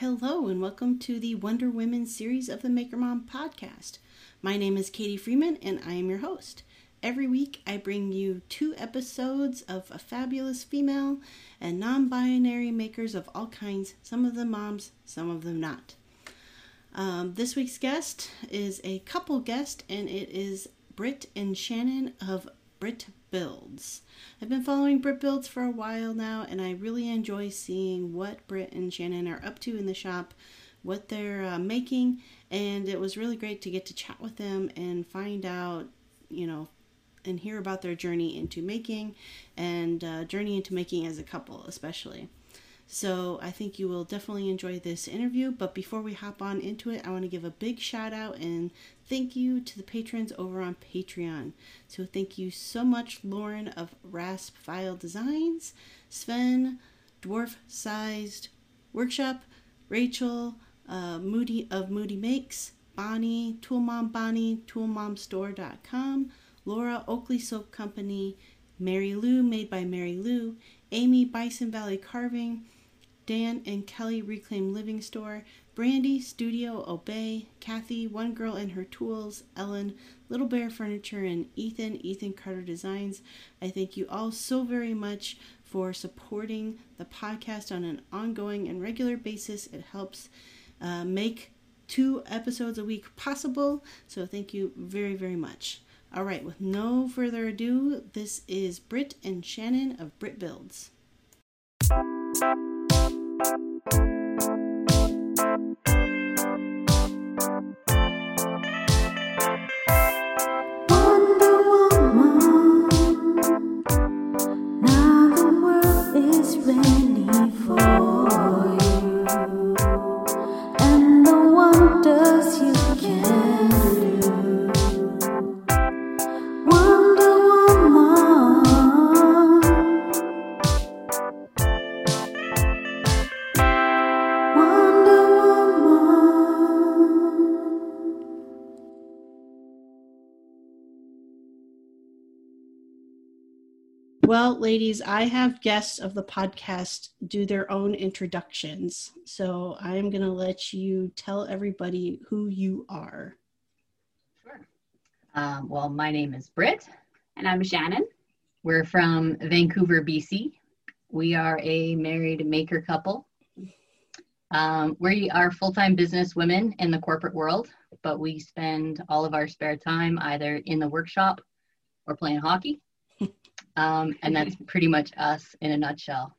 Hello, and welcome to the Wonder Women series of the Maker Mom podcast. My name is Katie Freeman, and I am your host. Every week, I bring you two episodes of a fabulous female and non binary makers of all kinds, some of them moms, some of them not. Um, this week's guest is a couple guest, and it is Britt and Shannon of Britt Builds. I've been following Britt Builds for a while now, and I really enjoy seeing what Britt and Shannon are up to in the shop, what they're uh, making, and it was really great to get to chat with them and find out, you know, and hear about their journey into making and uh, journey into making as a couple, especially. So I think you will definitely enjoy this interview. But before we hop on into it, I want to give a big shout out and thank you to the patrons over on Patreon. So thank you so much, Lauren of Rasp File Designs, Sven, Dwarf Sized Workshop, Rachel, uh, Moody of Moody Makes, Bonnie, Tool Mom Bonnie, ToolMomStore.com, Laura Oakley Soap Company, Mary Lou Made by Mary Lou, Amy Bison Valley Carving, Dan and Kelly Reclaim Living Store, Brandy Studio Obey, Kathy One Girl and Her Tools, Ellen Little Bear Furniture, and Ethan Ethan Carter Designs. I thank you all so very much for supporting the podcast on an ongoing and regular basis. It helps uh, make two episodes a week possible. So thank you very, very much. All right, with no further ado, this is Britt and Shannon of Britt Builds. Well, ladies, I have guests of the podcast do their own introductions. So I'm going to let you tell everybody who you are. Sure. Um, well, my name is Britt. And I'm Shannon. We're from Vancouver, BC. We are a married maker couple. Um, we are full time business women in the corporate world, but we spend all of our spare time either in the workshop or playing hockey um, and that's pretty much us in a nutshell.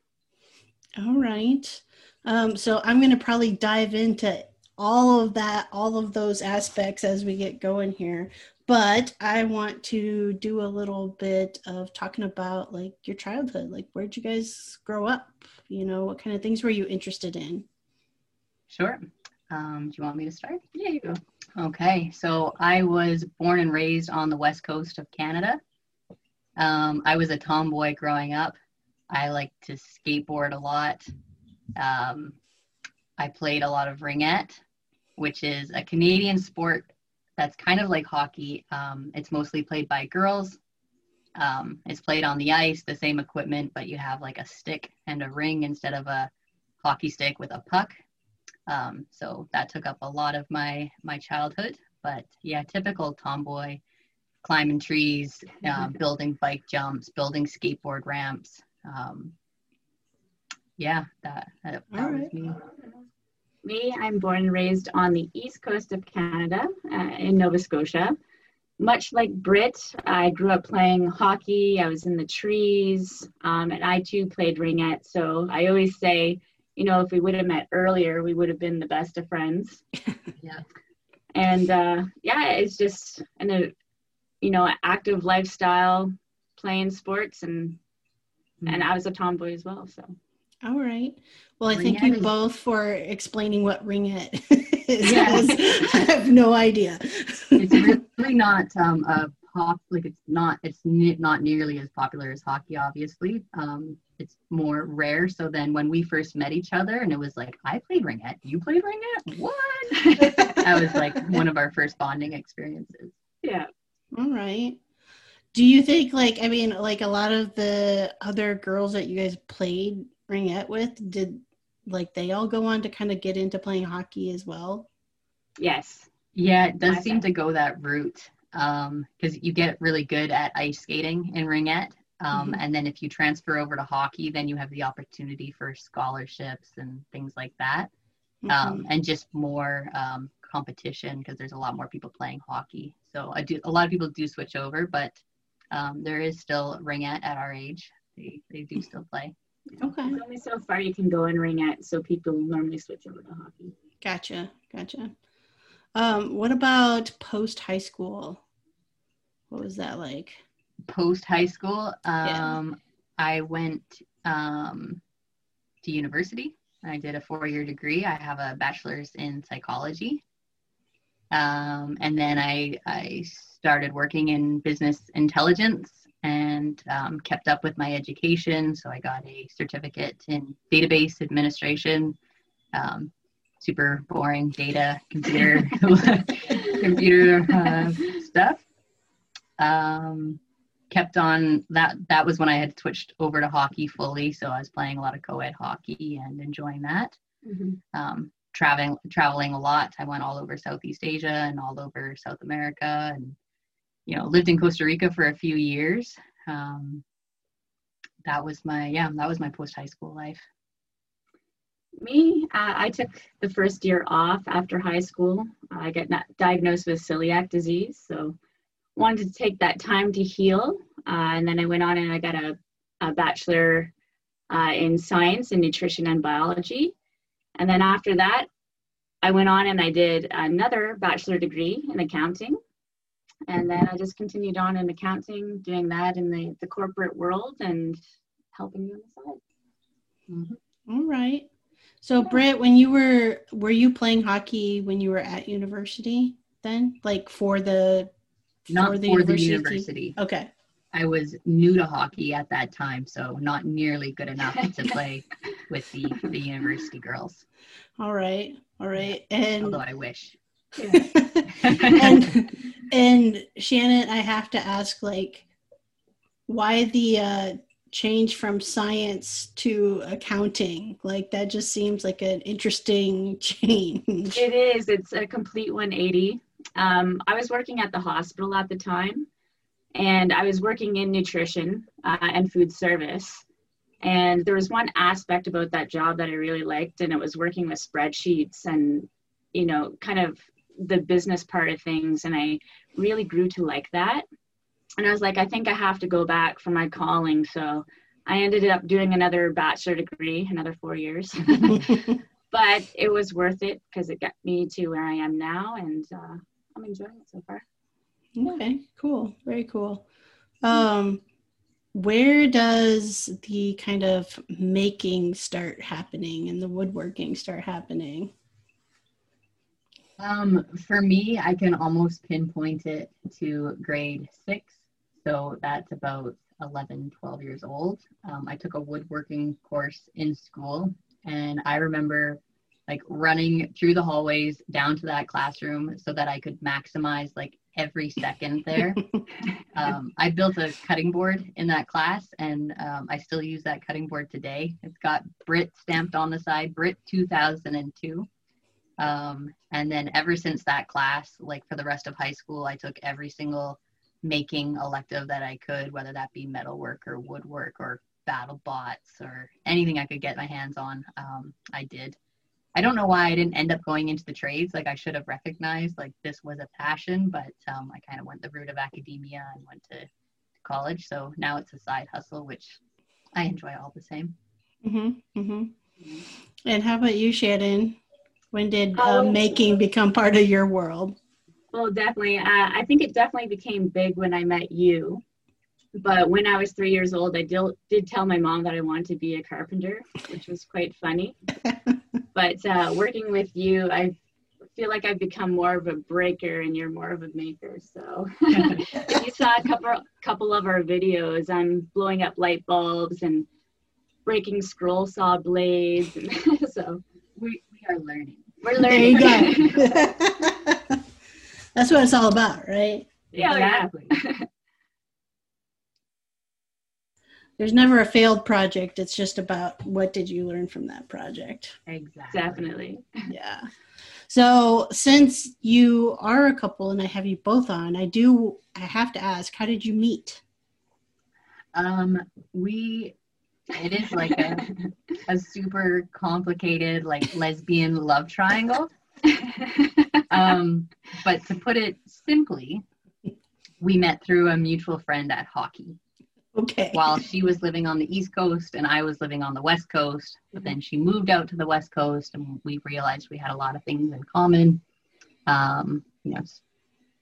All right. Um, so I'm going to probably dive into all of that, all of those aspects as we get going here. But I want to do a little bit of talking about like your childhood. Like, where'd you guys grow up? You know, what kind of things were you interested in? Sure. Um, do you want me to start? Yeah, you go. Okay. So I was born and raised on the west coast of Canada. Um, I was a tomboy growing up. I liked to skateboard a lot. Um, I played a lot of ringette, which is a Canadian sport that's kind of like hockey. Um, it's mostly played by girls. Um, it's played on the ice, the same equipment, but you have like a stick and a ring instead of a hockey stick with a puck. Um, so that took up a lot of my my childhood. But yeah, typical tomboy climbing trees, uh, building bike jumps, building skateboard ramps. Um, yeah, that, that, that was right. me. Me, I'm born and raised on the east coast of Canada uh, in Nova Scotia. Much like Britt, I grew up playing hockey. I was in the trees, um, and I too played ringette. So I always say, you know, if we would have met earlier, we would have been the best of friends. yeah. And uh, yeah, it's just an you know, active lifestyle, playing sports, and mm-hmm. and I was a tomboy as well. So. All right. Well, I thank you both for explaining what ringette is. Yeah. I have no idea. it's really not um, a pop. Like it's not. It's not nearly as popular as hockey. Obviously, um, it's more rare. So then, when we first met each other, and it was like, I played ringette. You played ringette. What? that was like one of our first bonding experiences. Yeah. All right. Do you think like I mean like a lot of the other girls that you guys played ringette with did like they all go on to kind of get into playing hockey as well? Yes. Yeah, it does I seem to go that route because you get really good at ice skating in ringette. Um, Mhm. And then if you transfer over to hockey, then you have the opportunity for scholarships and things like that. um, and just more um, competition because there's a lot more people playing hockey. So I do a lot of people do switch over, but um, there is still ringette at our age. They they do still play. Okay. There's only so far you can go in ringette, so people normally switch over to hockey. Gotcha. Gotcha. Um, what about post high school? What was that like? Post high school, Yeah. um, I went um, to university. I did a four year degree. I have a bachelor's in psychology. Um, and then I, I started working in business intelligence and um, kept up with my education. So I got a certificate in database administration, um, super boring data, computer, computer uh, stuff. Um, kept on that. That was when I had switched over to hockey fully. So I was playing a lot of co-ed hockey and enjoying that um, traveling traveling a lot. I went all over Southeast Asia and all over South America, and you know lived in Costa Rica for a few years. Um, that was my yeah, that was my post high school life. Me, uh, I took the first year off after high school. I got diagnosed with celiac disease, so wanted to take that time to heal. Uh, and then I went on and I got a, a bachelor uh, in science and nutrition and biology. And then after that, I went on and I did another bachelor degree in accounting. And then I just continued on in accounting, doing that in the, the corporate world and helping you on the side. All right. So, Britt, when you were were you playing hockey when you were at university then, like for the Not For for the the university university. Okay. I was new to hockey at that time, so not nearly good enough to play with the the university girls. All right. All right. And Although I wish. and and Shannon, I have to ask, like, why the uh, change from science to accounting? Like, that just seems like an interesting change. It is. It's a complete 180. Um, I was working at the hospital at the time, and I was working in nutrition uh, and food service. And there was one aspect about that job that I really liked, and it was working with spreadsheets and, you know, kind of the business part of things. And I really grew to like that. And I was like, I think I have to go back for my calling. So I ended up doing another bachelor degree, another four years. but it was worth it because it got me to where I am now, and uh, I'm enjoying it so far. Okay, cool. Very cool. Um, where does the kind of making start happening and the woodworking start happening? Um, for me, I can almost pinpoint it to grade six. So that's about 11, 12 years old. Um, I took a woodworking course in school, and I remember like running through the hallways down to that classroom so that I could maximize like every second there. um, I built a cutting board in that class, and um, I still use that cutting board today. It's got Britt stamped on the side, Britt 2002. Um, and then ever since that class, like for the rest of high school, I took every single making elective that I could, whether that be metalwork or woodwork or battle bots or anything I could get my hands on. Um, I did. I don't know why I didn't end up going into the trades. Like I should have recognized like this was a passion, but um, I kind of went the route of academia and went to college. So now it's a side hustle, which I enjoy all the same. Mm-hmm, mm-hmm. And how about you, Shannon? When did uh, Oh. making become part of your world? Well, definitely. Uh, I think it definitely became big when I met you. But when I was three years old, I did, did tell my mom that I wanted to be a carpenter, which was quite funny. but uh, working with you, I feel like I've become more of a breaker and you're more of a maker. So if you saw a couple, couple of our videos, I'm blowing up light bulbs and breaking scroll saw blades. so We, we are learning. we're learning. There you go. That's what it's all about, right? Yeah, yeah. Exactly. There's never a failed project. It's just about what did you learn from that project. Exactly. Definitely. Yeah. So since you are a couple and I have you both on, I do I have to ask, how did you meet? Um, we it is like a a super complicated like lesbian love triangle. Um, but to put it simply, we met through a mutual friend at hockey. Okay. While she was living on the East Coast and I was living on the West Coast, but then she moved out to the West Coast and we realized we had a lot of things in common. Um, you know,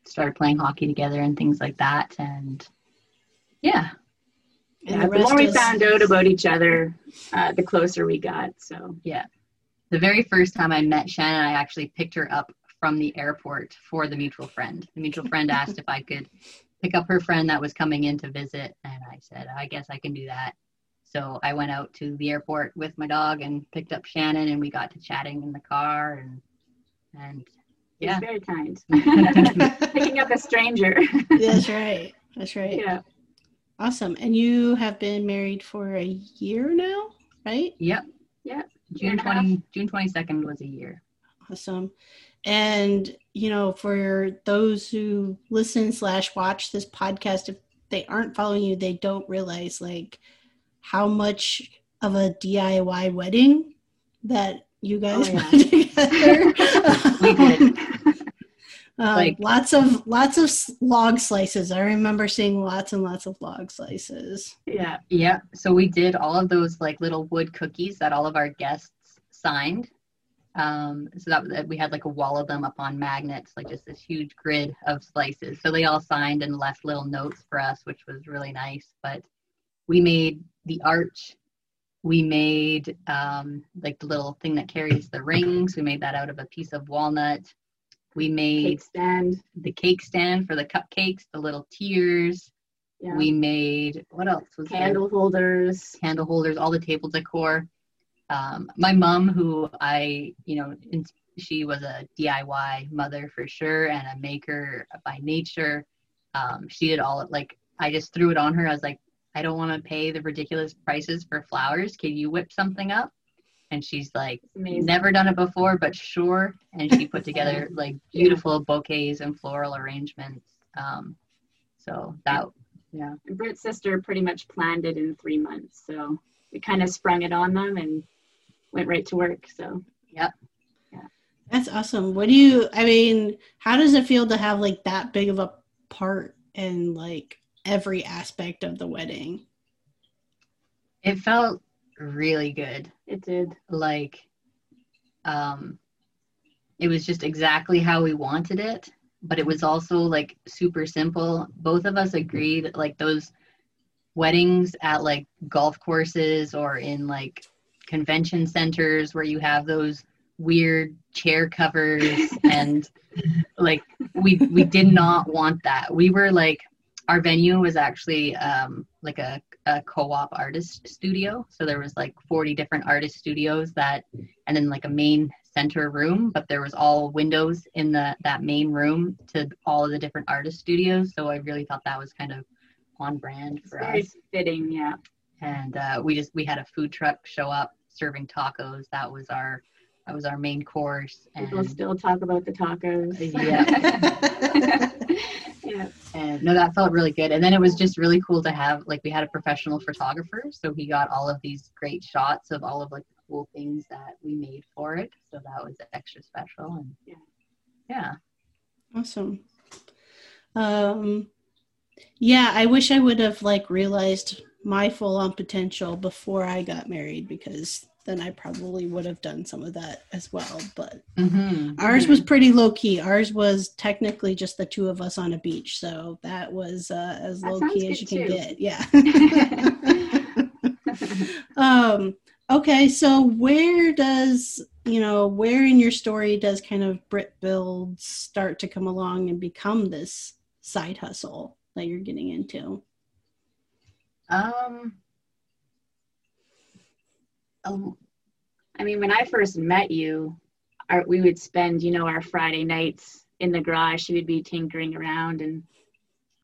started playing hockey together and things like that. And yeah, And Yeah, the the more we is- found out about each other, uh, the closer we got. So yeah, the very first time I met Shannon, I actually picked her up from the airport for the mutual friend. The mutual friend asked if I could pick up her friend that was coming in to visit, and I said, I guess I can do that. So I went out to the airport with my dog and picked up Shannon, and we got to chatting in the car, and and he's yeah, very kind. Picking up a stranger. That's right. That's right. yeah. Awesome. And you have been married for a year now, right? yep, Yep. June and a half. twenty June twenty second was a year. Awesome. And you know, for those who listen slash watch this podcast, if they aren't following you, they don't realize like how much of a DIY wedding that you guys Oh, yeah. put together. We did. Um, Like- lots of lots of log slices. I remember seeing lots and lots of log slices. Yeah. Yeah, so we did all of those like little wood cookies that all of our guests signed. Um, so that that we had like a wall of them up on magnets, like just this huge grid of slices. So they all signed and left little notes for us, which was really nice. But we made the arch. We made um, like the little thing that carries the rings. We made that out of a piece of walnut. We made Cake stand. the cake stand for the cupcakes, the little tiers. Yeah. We made what else was there? Candle holders. candle holders, all the table decor. Um, my mom, who I, you know, she was a DIY mother for sure and a maker by nature. Um, she did all like I just threw it on her. I was like, I don't want to pay the ridiculous prices for flowers. Can you whip something up? And she's like, never done it before, but sure. And she put together like beautiful bouquets and floral arrangements. Um, so that, yeah. And Britt's sister pretty much planned it in three months. So we kind of sprung it on them and went right to work. So yep. That's awesome. What do you? I mean, how does it feel to have like that big of a part in like every aspect of the wedding? It felt really good. it did. like um it was just exactly how we wanted it but it was also like super simple both of us agreed like those weddings at like golf courses or in like convention centers where you have those weird chair covers and like we we did not want that we were like our venue was actually um like a, a co-op artist studio so there was like 40 different artist studios that and then like a main center room but there was all windows in the that main room to all of the different artist studios so i really thought that was kind of on brand for very us fitting. Yeah. and uh, we just we had a food truck show up serving tacos that was our that was our main course And People and still talk about the tacos. Yeah. yeah. and no that felt really good and then it was just really cool to have like we had a professional photographer so he got all of these great shots of all of like the cool things that we made for it so that was extra special and Yeah. yeah Awesome. Um, yeah, I wish I would have like realized my full on potential before I got married because then I probably would have done some of that as well. But mm-hmm. ours was pretty low key. Ours was technically just the two of us on a beach, so that was uh, as That low key as you can get. Yeah. um okay so where does you know where in your story does kind of britt build start to come along and become this side hustle that you're getting into um I mean, when I first met you, our, we would spend, you know, our Friday nights in the garage. She would be tinkering around and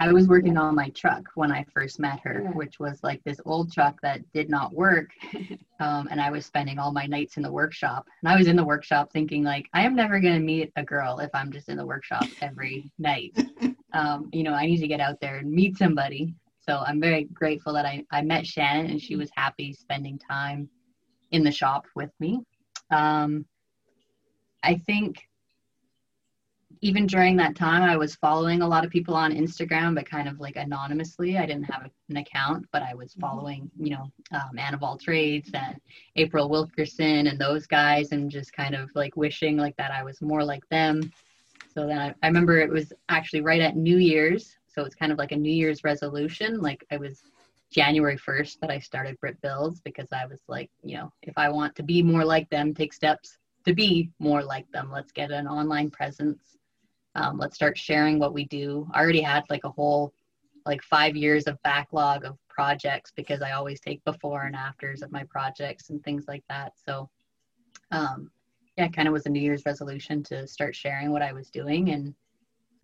I was working on my truck when I first met her, Yeah. which was like this old truck that did not work. Um, and I was spending all my nights in the workshop. And I was in the workshop thinking, like, I am never going to meet a girl if I'm just in the workshop every night. Um, you know, I need to get out there and meet somebody. So I'm very grateful that I, I met Shannon and she was happy spending time in the shop with me. Um, I think even during that time, I was following a lot of people on Instagram, but kind of like anonymously. I didn't have an account, but I was following, you know, um, of All Trades and April Wilkerson and those guys, and just kind of like wishing like that I was more like them. So then I, I remember it was actually right at New Year's, so it's kind of like a New Year's resolution. Like I was January 1st that I started Britt Builds because I was like, you know, if I want to be more like them, take steps to be more like them. Let's get an online presence. Um, let's start sharing what we do. I already had like a whole like five years of backlog of projects because I always take before and afters of my projects and things like that. So um, yeah, kind of was a New Year's resolution to start sharing what I was doing. And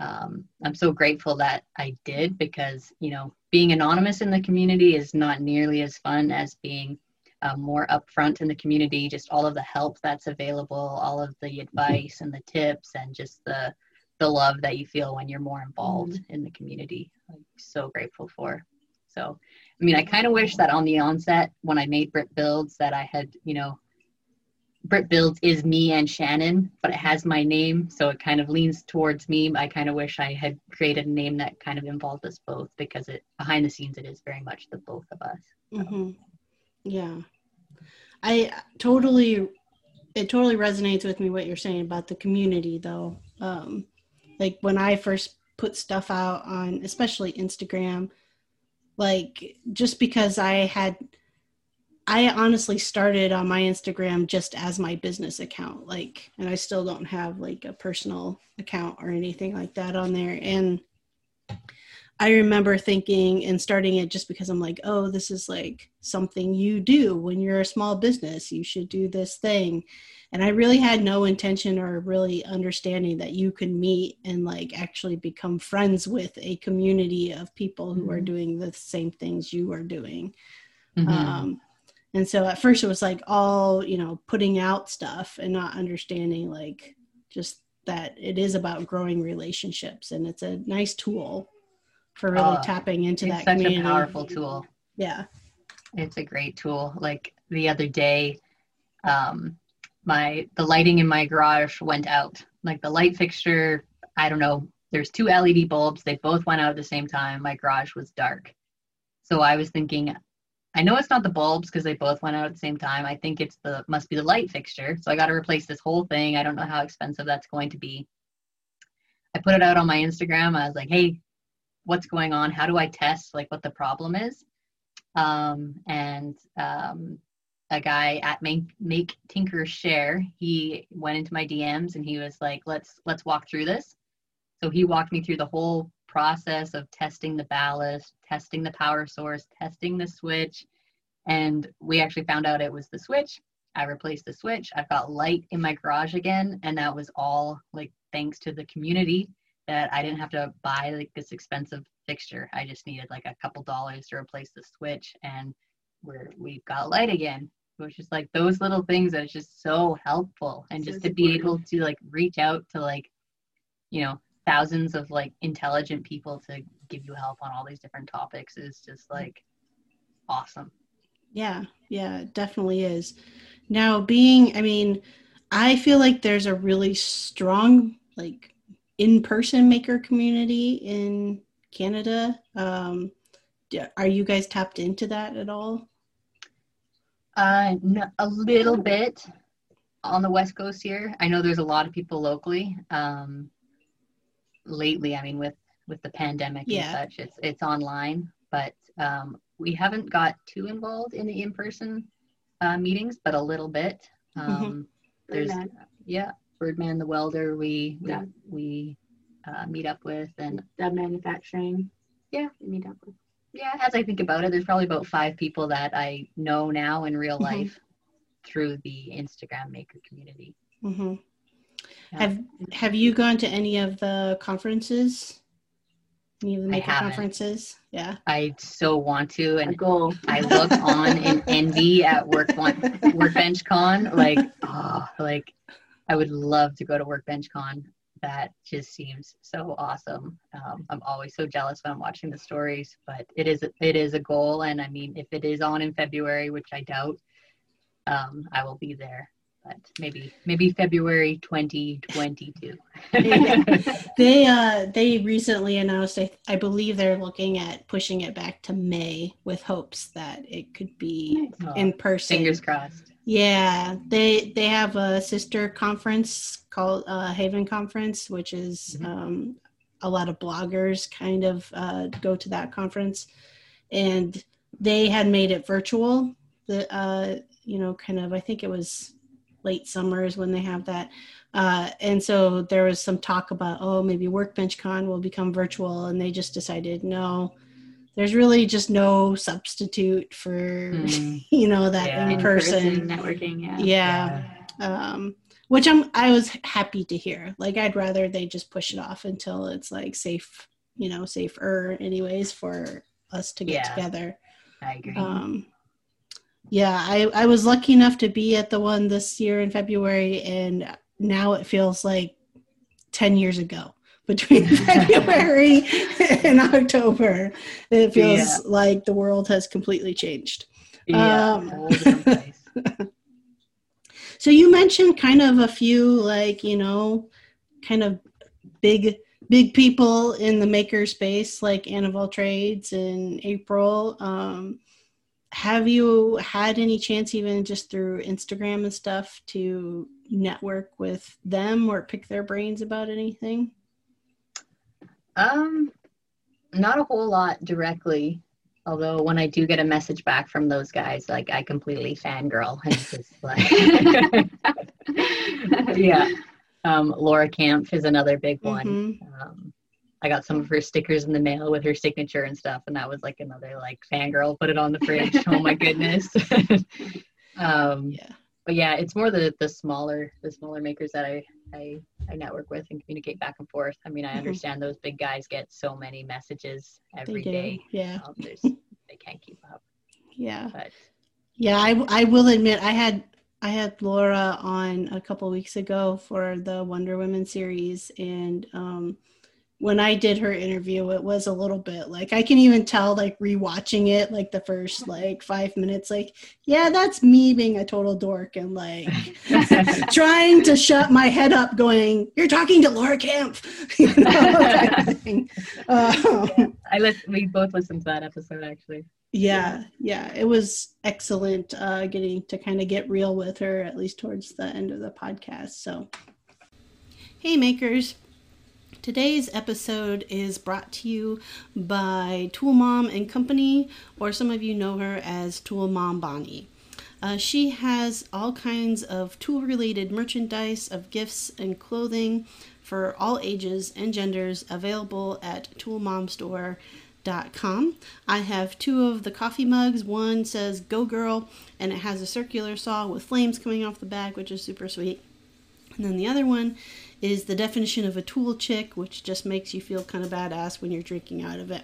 um, I'm so grateful that I did because, you know, being anonymous in the community is not nearly as fun as being uh, more upfront in the community. Just all of the help that's available, all of the advice and the tips, and just the the love that you feel when you're more involved in the community. I'm so grateful for. So, I mean, I kind of wish that on the onset when I made Britt Builds that I had, you know, Britt Builds is me and Shannon, but it has my name, so it kind of leans towards me. I kind of wish I had created a name that kind of involved us both because it behind the scenes it is very much the both of us. Mm-hmm. Yeah. I totally, it totally resonates with me what you're saying about the community though. Um, like when I first put stuff out on, especially Instagram, like just because I had, I honestly started on my Instagram just as my business account, like, and I still don't have like a personal account or anything like that on there. And I remember thinking and starting it just because I'm like, oh, this is like something you do when you're a small business. You should do this thing. And I really had no intention or really understanding that you can meet and like actually become friends with a community of people who are Mhm. doing the same things you are doing. Mhm. Um, and so at first it was like all, you know, putting out stuff and not understanding like just that it is about growing relationships and it's a nice tool for really Oh, tapping into it's that such community. a powerful tool. Yeah. It's a great tool. Like the other day, um, my the lighting in my garage went out. Like the light fixture, I don't know. There's two LED bulbs. They both went out at the same time. My garage was dark. So I was thinking, I know it's not the bulbs because they both went out at the same time. I think it's the must be the light fixture. So I got to replace this whole thing. I don't know how expensive that's going to be. I put it out on my Instagram. I was like, hey, what's going on? How do I test like what the problem is? um, and um, a guy at make, make tinker share he went into my dms and he was like let's let's walk through this so he walked me through the whole process of testing the ballast testing the power source testing the switch and we actually found out it was the switch i replaced the switch i've got light in my garage again and that was all like thanks to the community that i didn't have to buy like this expensive fixture. I just needed like a couple dollars to replace the switch, and we're we've got light again. It was just like those little things that is just so helpful, and So just to be able to like reach out to like, you know, thousands of like intelligent people to give you help on all these different topics is just like awesome. Yeah, yeah, it definitely is. Now, being, I mean, I feel like there's a really strong, like, in person maker community in Canada. Um, are you guys tapped into that at all? Uh, n- a little bit on the west coast here. I know there's a lot of people locally. Um, lately, I mean, with with the pandemic Yeah. and such, it's it's online, but um, we haven't got too involved in the in person uh, meetings, but a little bit. Um, There's Birdman. yeah, Birdman the welder. We we, Yeah. we uh, meet up with, and Dub manufacturing. Yeah. we meet up with. yeah, as I think about it, there's probably about five people that I know now in real Mhm. life through the Instagram maker community. hmm Yeah. Have Have you gone to any of the conferences? Any of the I maker conferences? Yeah. I so want to, and goal. I look on in envy at Work Workbench Con. Like, oh, like I would love to go to Workbench Con. That just seems so awesome. Um, I'm always so jealous when I'm watching the stories, but it is it is a goal, and I mean, if it is on in February, which I doubt, um, I will be there. But maybe maybe February 2022. They uh they recently announced I, I believe they're looking at pushing it back to May with hopes that it could be Oh, in person. Fingers crossed. Yeah, they they have a sister conference called uh, Haven Conference, which is Mhm. um, a lot of bloggers kind of uh, go to that conference, and they had made it virtual. The uh, you know kind of I think it was late summers when they have that, uh, and so there was some talk about oh maybe Workbench Con will become virtual, and they just decided no. There's really just no substitute for Mm. you know that Yeah. in person networking. Yeah. yeah, Um, which i'm i was happy to hear like i'd rather they just push it off until it's like safe you know safer anyways for us to get Yeah. together I agree. um yeah i i was lucky enough to be at the one this year in february and now it feels like 10 years ago between february and october it feels Yeah. like the world has completely changed yeah, um, a whole different place. So you mentioned kind of a few like, you know, kind of big big people in the maker space like Anne of All Trades and April. Um have you had any chance even just through Instagram and stuff to network with them or pick their brains about anything? Um, not a whole lot directly. Although when I do get a message back from those guys, like I completely fangirl and just like, yeah. Um, Laura Kampf is another big one. Mhm. Um, I got some of her stickers in the mail with her signature and stuff, and that was like another like fangirl. Put it on the fridge. oh my goodness. um, Yeah. but yeah, it's more the the smaller the smaller makers that I I, I network with and communicate back and forth. I mean, I Mhm. understand those big guys get so many messages every day. Yeah. Um, they can't keep up. Yeah. But Yeah, I, I will admit I had I had Laura on a couple weeks ago for the Wonder Women series, and um, when I did her interview, it was a little bit like I can even tell like rewatching it, like the first like five minutes, like yeah, that's me being a total dork and like trying to shut my head up, going, "You're talking to Laura Kampf," you know, kind of. Um, I listen, we both listened to that episode actually. yeah yeah it was excellent uh getting to kind of get real with her at least towards the end of the podcast so hey makers today's episode is brought to you by tool mom and company or some of you know her as tool mom bonnie uh, she has all kinds of tool related merchandise of gifts and clothing for all ages and genders available at toolmomstore.com. I have two of the coffee mugs. One says Go Girl and it has a circular saw with flames coming off the back, which is super sweet. And then the other one is the definition of a tool chick, which just makes you feel kind of badass when you're drinking out of it.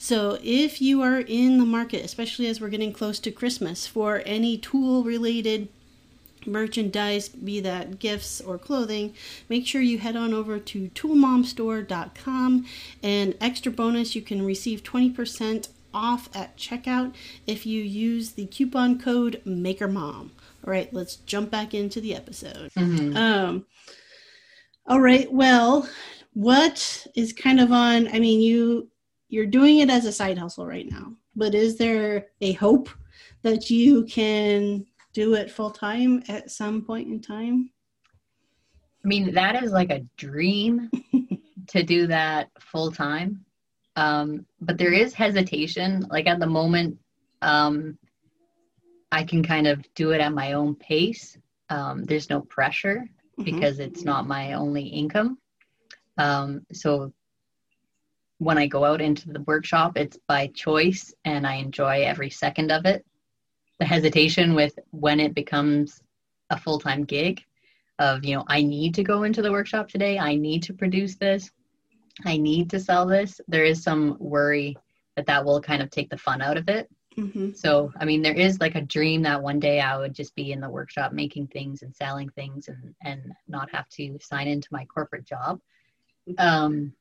So, if you are in the market, especially as we're getting close to Christmas, for any tool related merchandise, be that gifts or clothing, make sure you head on over to toolmomstore.com. And extra bonus, you can receive 20% off at checkout if you use the coupon code MakerMom. All right, let's jump back into the episode. Um, all right. Well, what is kind of on? I mean, you you're doing it as a side hustle right now, but is there a hope that you can do it full time at some point in time? I mean, that is like a dream to do that full time. Um, but there is hesitation. Like at the moment, um, I can kind of do it at my own pace. Um, there's no pressure Mhm. because it's not my only income. Um, so when I go out into the workshop, it's by choice and I enjoy every second of it. The hesitation with when it becomes a full time gig of, you know, I need to go into the workshop today, I need to produce this. I need to sell this, there is some worry that that will kind of take the fun out of it. Mm-hmm. So, I mean, there is like a dream that one day I would just be in the workshop making things and selling things and, and not have to sign into my corporate job. Um,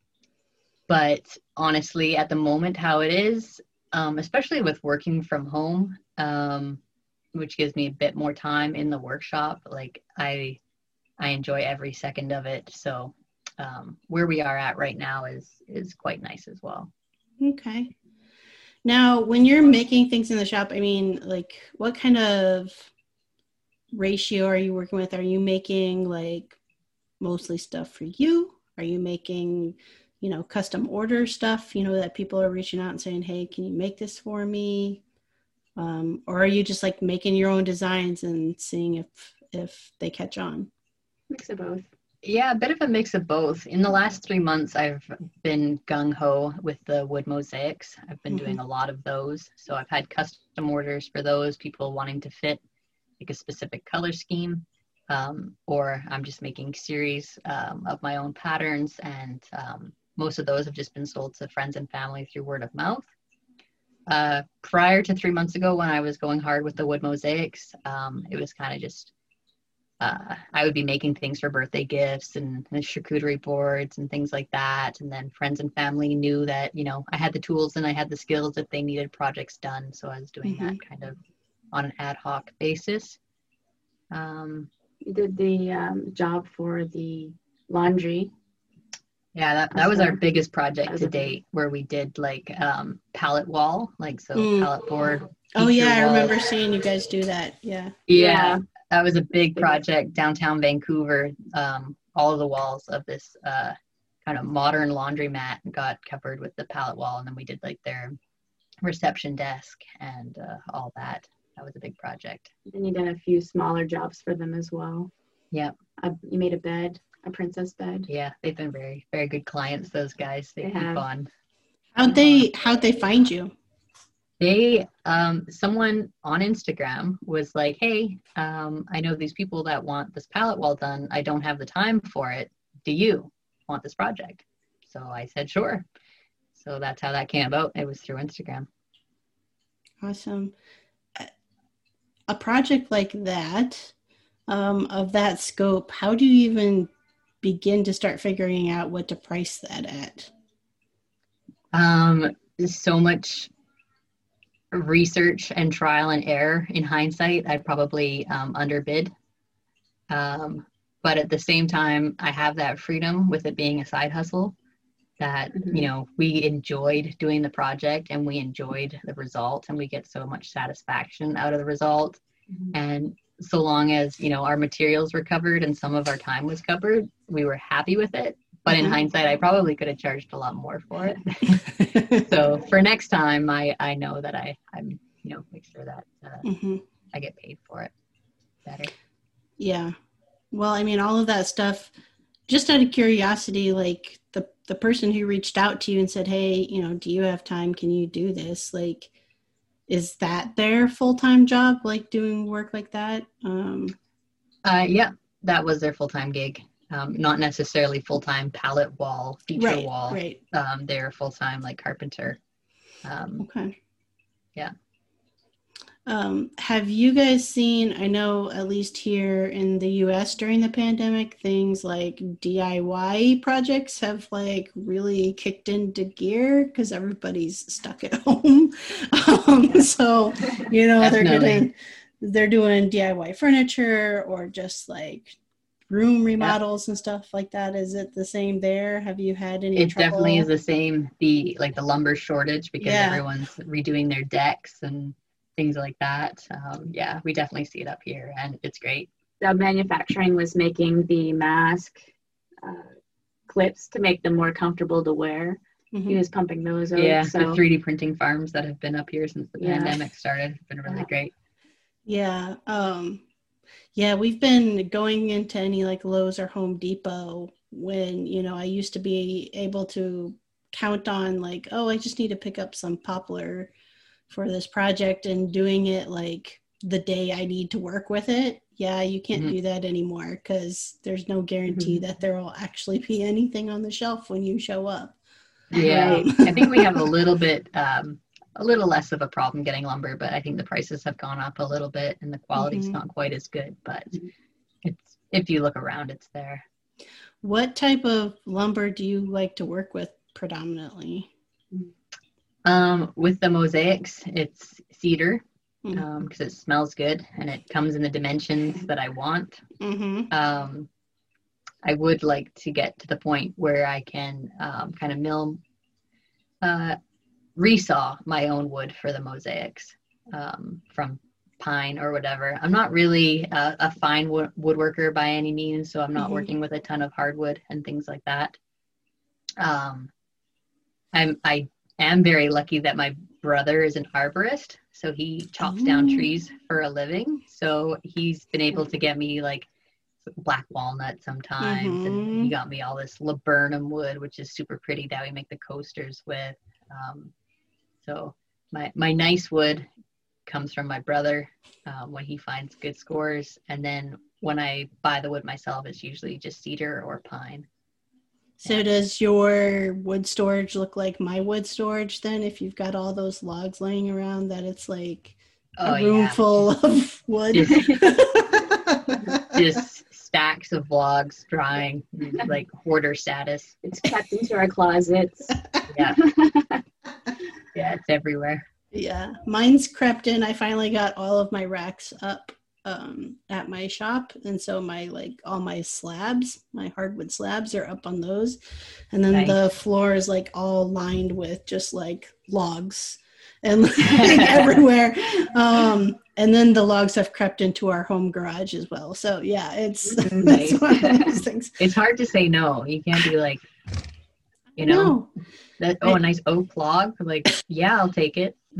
but honestly, at the moment, how it is, um, especially with working from home, um, which gives me a bit more time in the workshop, like I, I enjoy every second of it. So, um, where we are at right now is is quite nice as well. Okay. Now, when you're making things in the shop, I mean, like, what kind of ratio are you working with? Are you making like mostly stuff for you? Are you making, you know, custom order stuff, you know, that people are reaching out and saying, hey, can you make this for me? Um, or are you just like making your own designs and seeing if if they catch on? Mix of both. Yeah, a bit of a mix of both. In the last three months, I've been gung ho with the wood mosaics. I've been Mhm. doing a lot of those. So I've had custom orders for those, people wanting to fit like a specific color scheme. Um, or I'm just making series um, of my own patterns, and um, most of those have just been sold to friends and family through word of mouth. Uh, prior to three months ago, when I was going hard with the wood mosaics, um, it was kind of just uh, I would be making things for birthday gifts and, and charcuterie boards and things like that. And then friends and family knew that, you know, I had the tools and I had the skills if they needed projects done. So I was doing that kind of on an ad hoc basis. Um, You did the um, job for the laundry. yeah, that, that was our biggest project to date where we did like um, pallet wall, like so Mm. pallet board. Oh yeah, I remember seeing you guys do that. Yeah. yeah that was a big Big. project downtown vancouver um, all of the walls of this uh, kind of modern laundromat got covered with the pallet wall and then we did like their reception desk and uh, all that that was a big project And you did a few smaller jobs for them as well. Yep. Uh, you made a bed, a princess bed. yeah they've been very very good clients those guys they, They keep have. on How'd they how'd they find you? They um someone on instagram was like hey um i know these people that want this pallet wall done. I don't have the time for it. Do you want this project? So i said sure. So that's how that came about. It was through instagram. Awesome. A project like that, um, of that scope, how do you even begin to start figuring out what to price that at? um so much research and trial and error in hindsight i'd probably um, underbid um, but at the same time i have that freedom with it being a side hustle that Mhm. you know we enjoyed doing the project and we enjoyed the result and we get so much satisfaction out of the result Mhm. and so long as you know our materials were covered and some of our time was covered we were happy with it but in Mhm. hindsight i probably could have charged a lot more for it so for next time i i know that i i'm you know make sure that uh, Mhm. i get paid for it better Yeah. Well, I mean, all of that stuff, just out of curiosity, like the, the person who reached out to you and said, Hey, you know, do you have time? Can you do this? Like, is that their full time job, like doing work like that? Um, uh yeah that was their full-time gig um, not necessarily full-time pallet wall feature right. wall Right. um, they're full-time like carpenter um, Okay. Yeah. Um, have you guys seen, I know at least here in the US during the pandemic, things like DIY projects have like really kicked into gear because everybody's stuck at home. um, so, you know, they're getting, they're doing DIY furniture or just like room remodels and stuff like that. Is it the same there? Have you had any it trouble? definitely is the same the like the lumber shortage because Yeah. everyone's redoing their decks and things like that um, yeah we definitely see it up here and it's great The manufacturing was making the mask uh, clips to make them more comfortable to wear. Mhm. He was pumping those out. yeah so the 3d printing farms that have been up here since the Yeah. pandemic started have been really Yeah. great Yeah. Um yeah, we've been going into any like Lowe's or Home Depot when, you know, I used to be able to count on like, oh, I just need to pick up some poplar for this project and doing it like the day I need to work with it, yeah, you can't Mhm. do that anymore because there's no guarantee that there will actually be anything on the shelf when you show up. Yeah, Right. I think we have a little bit, um, a little less of a problem getting lumber, but I think the prices have gone up a little bit and the quality's Mhm. not quite as good. But Mhm. it's if you look around, it's there. What type of lumber do you like to work with predominantly? Um, with the mosaics, it's cedar because it smells good and it comes in the dimensions that I want. Mm-hmm. Um, I would like to get to the point where I can um, kind of mill, uh, resaw my own wood for the mosaics um, from pine or whatever. I'm not really a, a fine wo- woodworker by any means, so I'm not Mhm. working with a ton of hardwood and things like that. Um, I'm I am very lucky that my brother is an arborist, so he chops down trees for a living. So he's been able to get me like black walnut sometimes, and he Mhm. got me all this laburnum wood, which is super pretty that we make the coasters with. Um, so my my nice wood comes from my brother um, when he finds good scores, and then when I buy the wood myself, it's usually just cedar or pine. So does your wood storage look like my wood storage then? If you've got all those logs laying around, that it's like Oh a room yeah, full of wood. just stacks of logs drying, like hoarder status. It's kept into our closets. Yeah, yeah, it's everywhere. yeah, mine's crept in. I finally got all of my racks up um, at my shop, and so my like all my slabs, my hardwood slabs, are up on those, and then Nice. the floor is like all lined with just like logs and like, everywhere. Um, and then the logs have crept into our home garage as well. So yeah, it's Nice. it's one of those things. It's hard to say no. You can't be like, you know, No, that. Oh, a nice oak log. Like, yeah, I'll take it.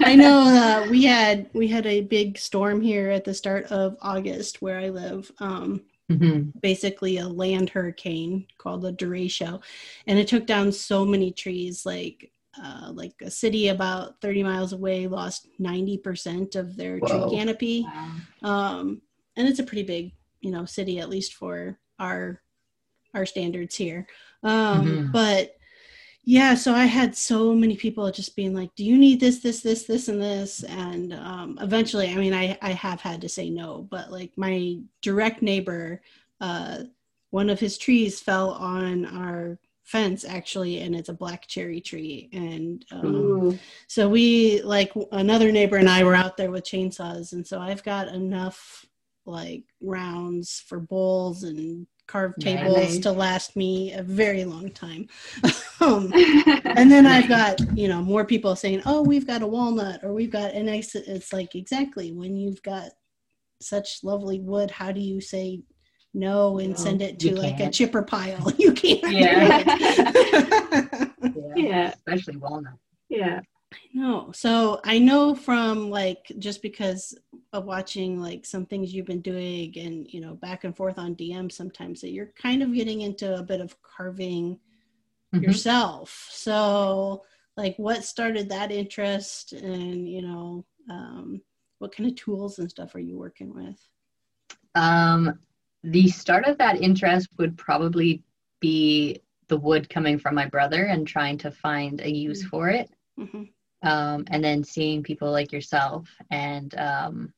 I know uh, we had we had a big storm here at the start of August where I live. Um, Mhm. basically a land hurricane called the derecho, and it took down so many trees. Like uh, like a city about 30 miles away lost 90% of their Whoa. tree canopy. Wow. Um, and it's a pretty big, you know, city at least for our our standards here. Um, Mhm. But yeah, so I had so many people just being like, "Do you need this, this, this, this, and this?" And um, eventually, I mean, I I have had to say no, but like my direct neighbor, uh, one of his trees fell on our fence actually and it's a black cherry tree and um, so we like another neighbor and I were out there with chainsaws, and so I've got enough like rounds for bowls and carved Nice. tables to last me a very long time. um, and then I've got you know more people saying, "Oh, we've got a walnut," or "We've got," and I, s- it's like exactly when you've got such lovely wood, how do you say? No, and No, send it to like a can't. chipper pile. You can't. Yeah. Yeah. Yeah. Especially walnut. yeah. No. So I know from like just because of watching like some things you've been doing and you know back and forth on DM sometimes that you're kind of getting into a bit of carving Mhm. yourself. So like what started that interest and you know um what kind of tools and stuff are you working with? Um, the start of that interest would probably be the wood coming from my brother and trying to find a use Mm. for it. hmm Um, and then seeing people like yourself and um,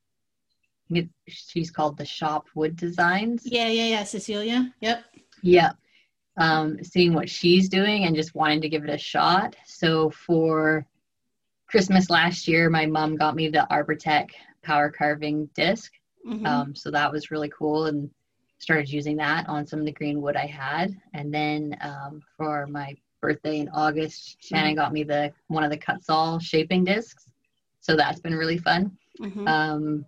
it- she's called the Shop Wood Designs. Yeah, yeah, yeah, Cecilia. Yep. Yeah. Um, seeing what she's doing and just wanting to give it a shot. So for Christmas last year, my mom got me the Arbortech power carving disc. Mhm. Um, so that was really cool and started using that on some of the green wood I had. And then um, for my birthday in August, Shannon got me the one of the Kutzall shaping discs. So that's been really fun. Mhm. Um,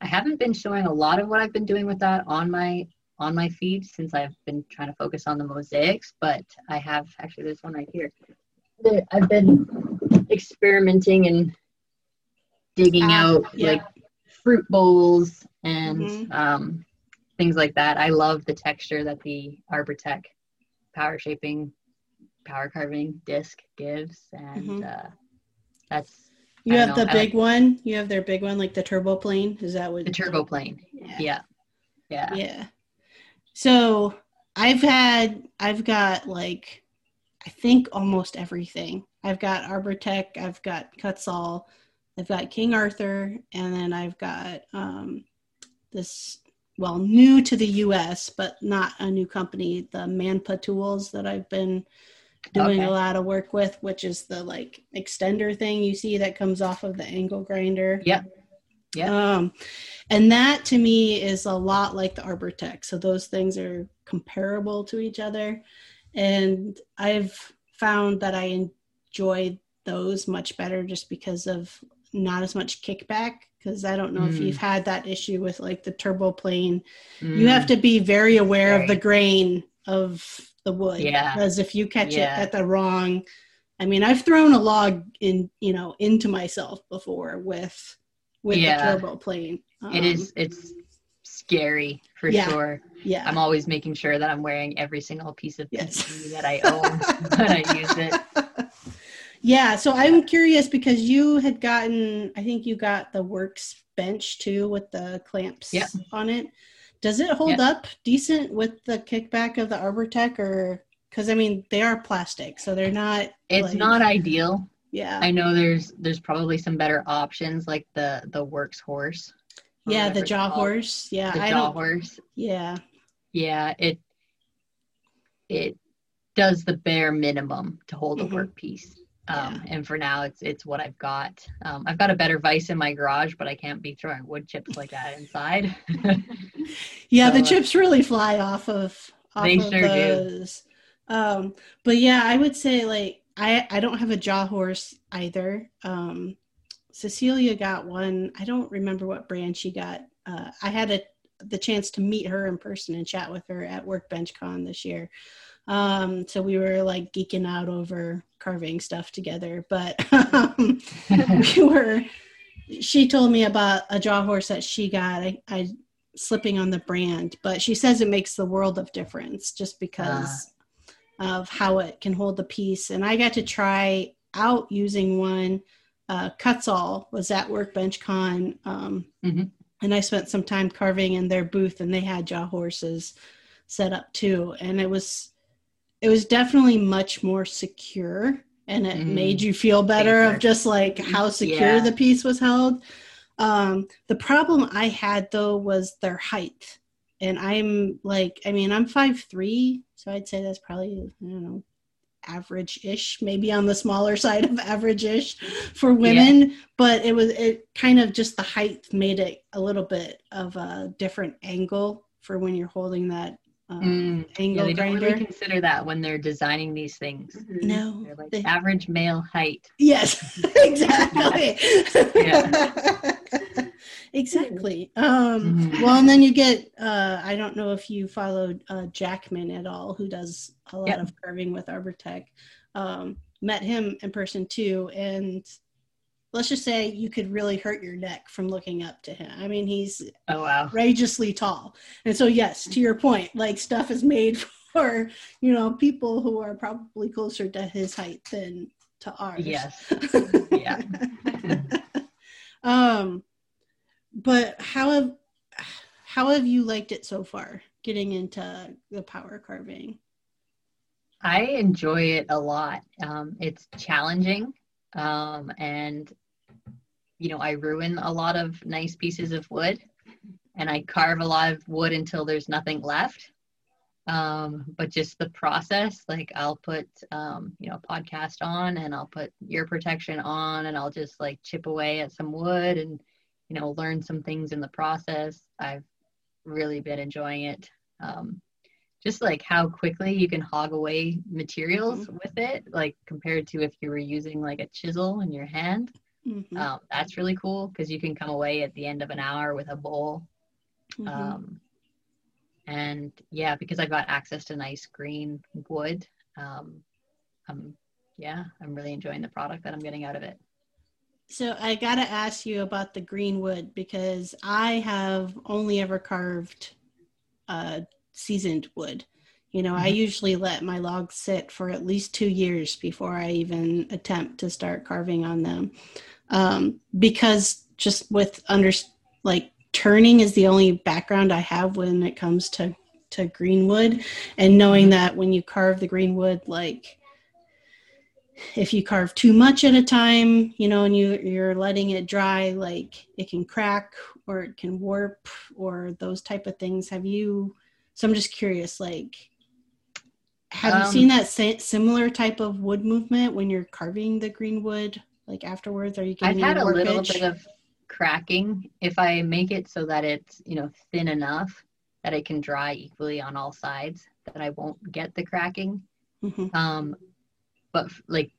I haven't been showing a lot of what I've been doing with that on my on my feed since I've been trying to focus on the mosaics, but I have actually there's one right here. I've been experimenting and digging Ah, out yeah. like fruit bowls and Mhm. um, things like that. I love the texture that the Arbortech power shaping, power carving disc gives, and Mhm. uh, that's You I have the big one. You have their big one, like the turbo plane. Is that what the turbo plane. Yeah. Yeah. Yeah. Yeah. So I've had, I've got like, I think almost everything. I've got Arbortech, I've got Kutzall, I've got King Arthur, and then I've got um, this, well, new to the US, but not a new company, the Manpa Tools that I've been doing Okay. a lot of work with, which is the like extender thing you see that comes off of the angle grinder. Yep. Yep. Um, and that to me is a lot like the Arbortech. So those things are comparable to each other. And I've found that I enjoy those much better just because of not as much kickback. Because I don't know if Mm. you've had that issue with like the turbo plane. You Mm. have to be very aware of the grain of the wood. Yeah. Because if you catch Yeah. it at the wrong, I mean, I've thrown a log in, you know, into myself before with with Yeah. the turbo plane. It Um, is. It's scary for Yeah. sure. Yeah. I'm always making sure that I'm wearing every single piece of Yes. PPE that I own when I use it. yeah. So I'm curious because you had gotten, I think you got the works bench too with the clamps Yep. on it. Does it hold Yep. up decent with the kickback of the Arbortech or? Because I mean, they are plastic, so they're not. It's like- not ideal. Yeah. I know there's there's probably some better options like the the Works horse. yeah, the jaw horse. Yeah, The I jaw horse. Yeah, Yeah, it it does the bare minimum to hold Mhm. a work piece. Um, Yeah. And for now, it's it's what I've got. Um, I've got a better vice in my garage, but I can't be throwing wood chips like that inside. yeah. the So, uh, chips really fly off of off They of sure do. Um, but yeah, I would say like I I don't have a jaw horse either. Um, Cecilia got one. I don't remember what brand she got. Uh, I had a the chance to meet her in person and chat with her at Workbench Con this year. Um, so we were like geeking out over carving stuff together. But um, we were. She told me about a jaw horse that she got. I, I slipping on the brand, but she says it makes the world of difference just because of how it can hold the piece. And I got to try out using one. Uh, Kutzall was at Workbench Con, um, Mhm. and I spent some time carving in their booth, and they had jaw horses set up too, and it was it was definitely much more secure, and it Mhm. made you feel better Safer. of just like how secure Yeah. the piece was held. Um, the problem I had though was their height. And I'm like, I mean, I'm five three, so I'd say that's probably, I don't know, average ish, maybe on the smaller side of average ish for women. But it was it kind of just the height made it a little bit of a different angle for when you're holding that um, Mm, yeah, angle they don't really consider that when they're designing these things. Mhm. no. They're like they- average male height. Yes, exactly. Yeah. exactly. Um, Mhm. Well, and then you get, uh, I don't know if you followed uh, Jackman at all, who does a lot Yep. of carving with Arbortech. Um, met him in person too. And let's just say you could really hurt your neck from looking up to him. I mean, he's Oh wow. outrageously tall. And so, yes, to your point, like stuff is made for, you know, people who are probably closer to his height than to ours. Yes. Yeah. um, but how have how have you liked it so far? Getting into the power carving. I enjoy it a lot. Um, it's challenging, um, and you know, I ruin a lot of nice pieces of wood, and I carve a lot of wood until there's nothing left. Um, but just the process, like I'll put, um, you know, a podcast on, and I'll put ear protection on, and I'll just like chip away at some wood, and you know, learn some things in the process. I've really been enjoying it. Um, just like how quickly you can hog away materials with it, like compared to if you were using like a chisel in your hand. Mhm, Um, that's really cool because you can come away at the end of an hour with a bowl. mhm. Um, and yeah, because I've got access to nice green wood, um, I'm yeah, I'm really enjoying the product that I'm getting out of it. So I gotta ask you about the green wood because I have only ever carved uh, seasoned wood. You know, I Mhm. usually let my logs sit for at least two years before I even attempt to start carving on them, um, because just with under like turning is the only background I have when it comes to to greenwood and knowing that when you carve the greenwood like if you carve too much at a time you know and you you're letting it dry like it can crack or it can warp or those type of things. Have you so i'm just curious like have um, you seen that sa- similar type of wood movement when you're carving the greenwood like afterwards are you getting i've had a little bit of cracking if i make it so that it's you know thin enough that it can dry equally on all sides that i won't get the cracking mm-hmm. um but like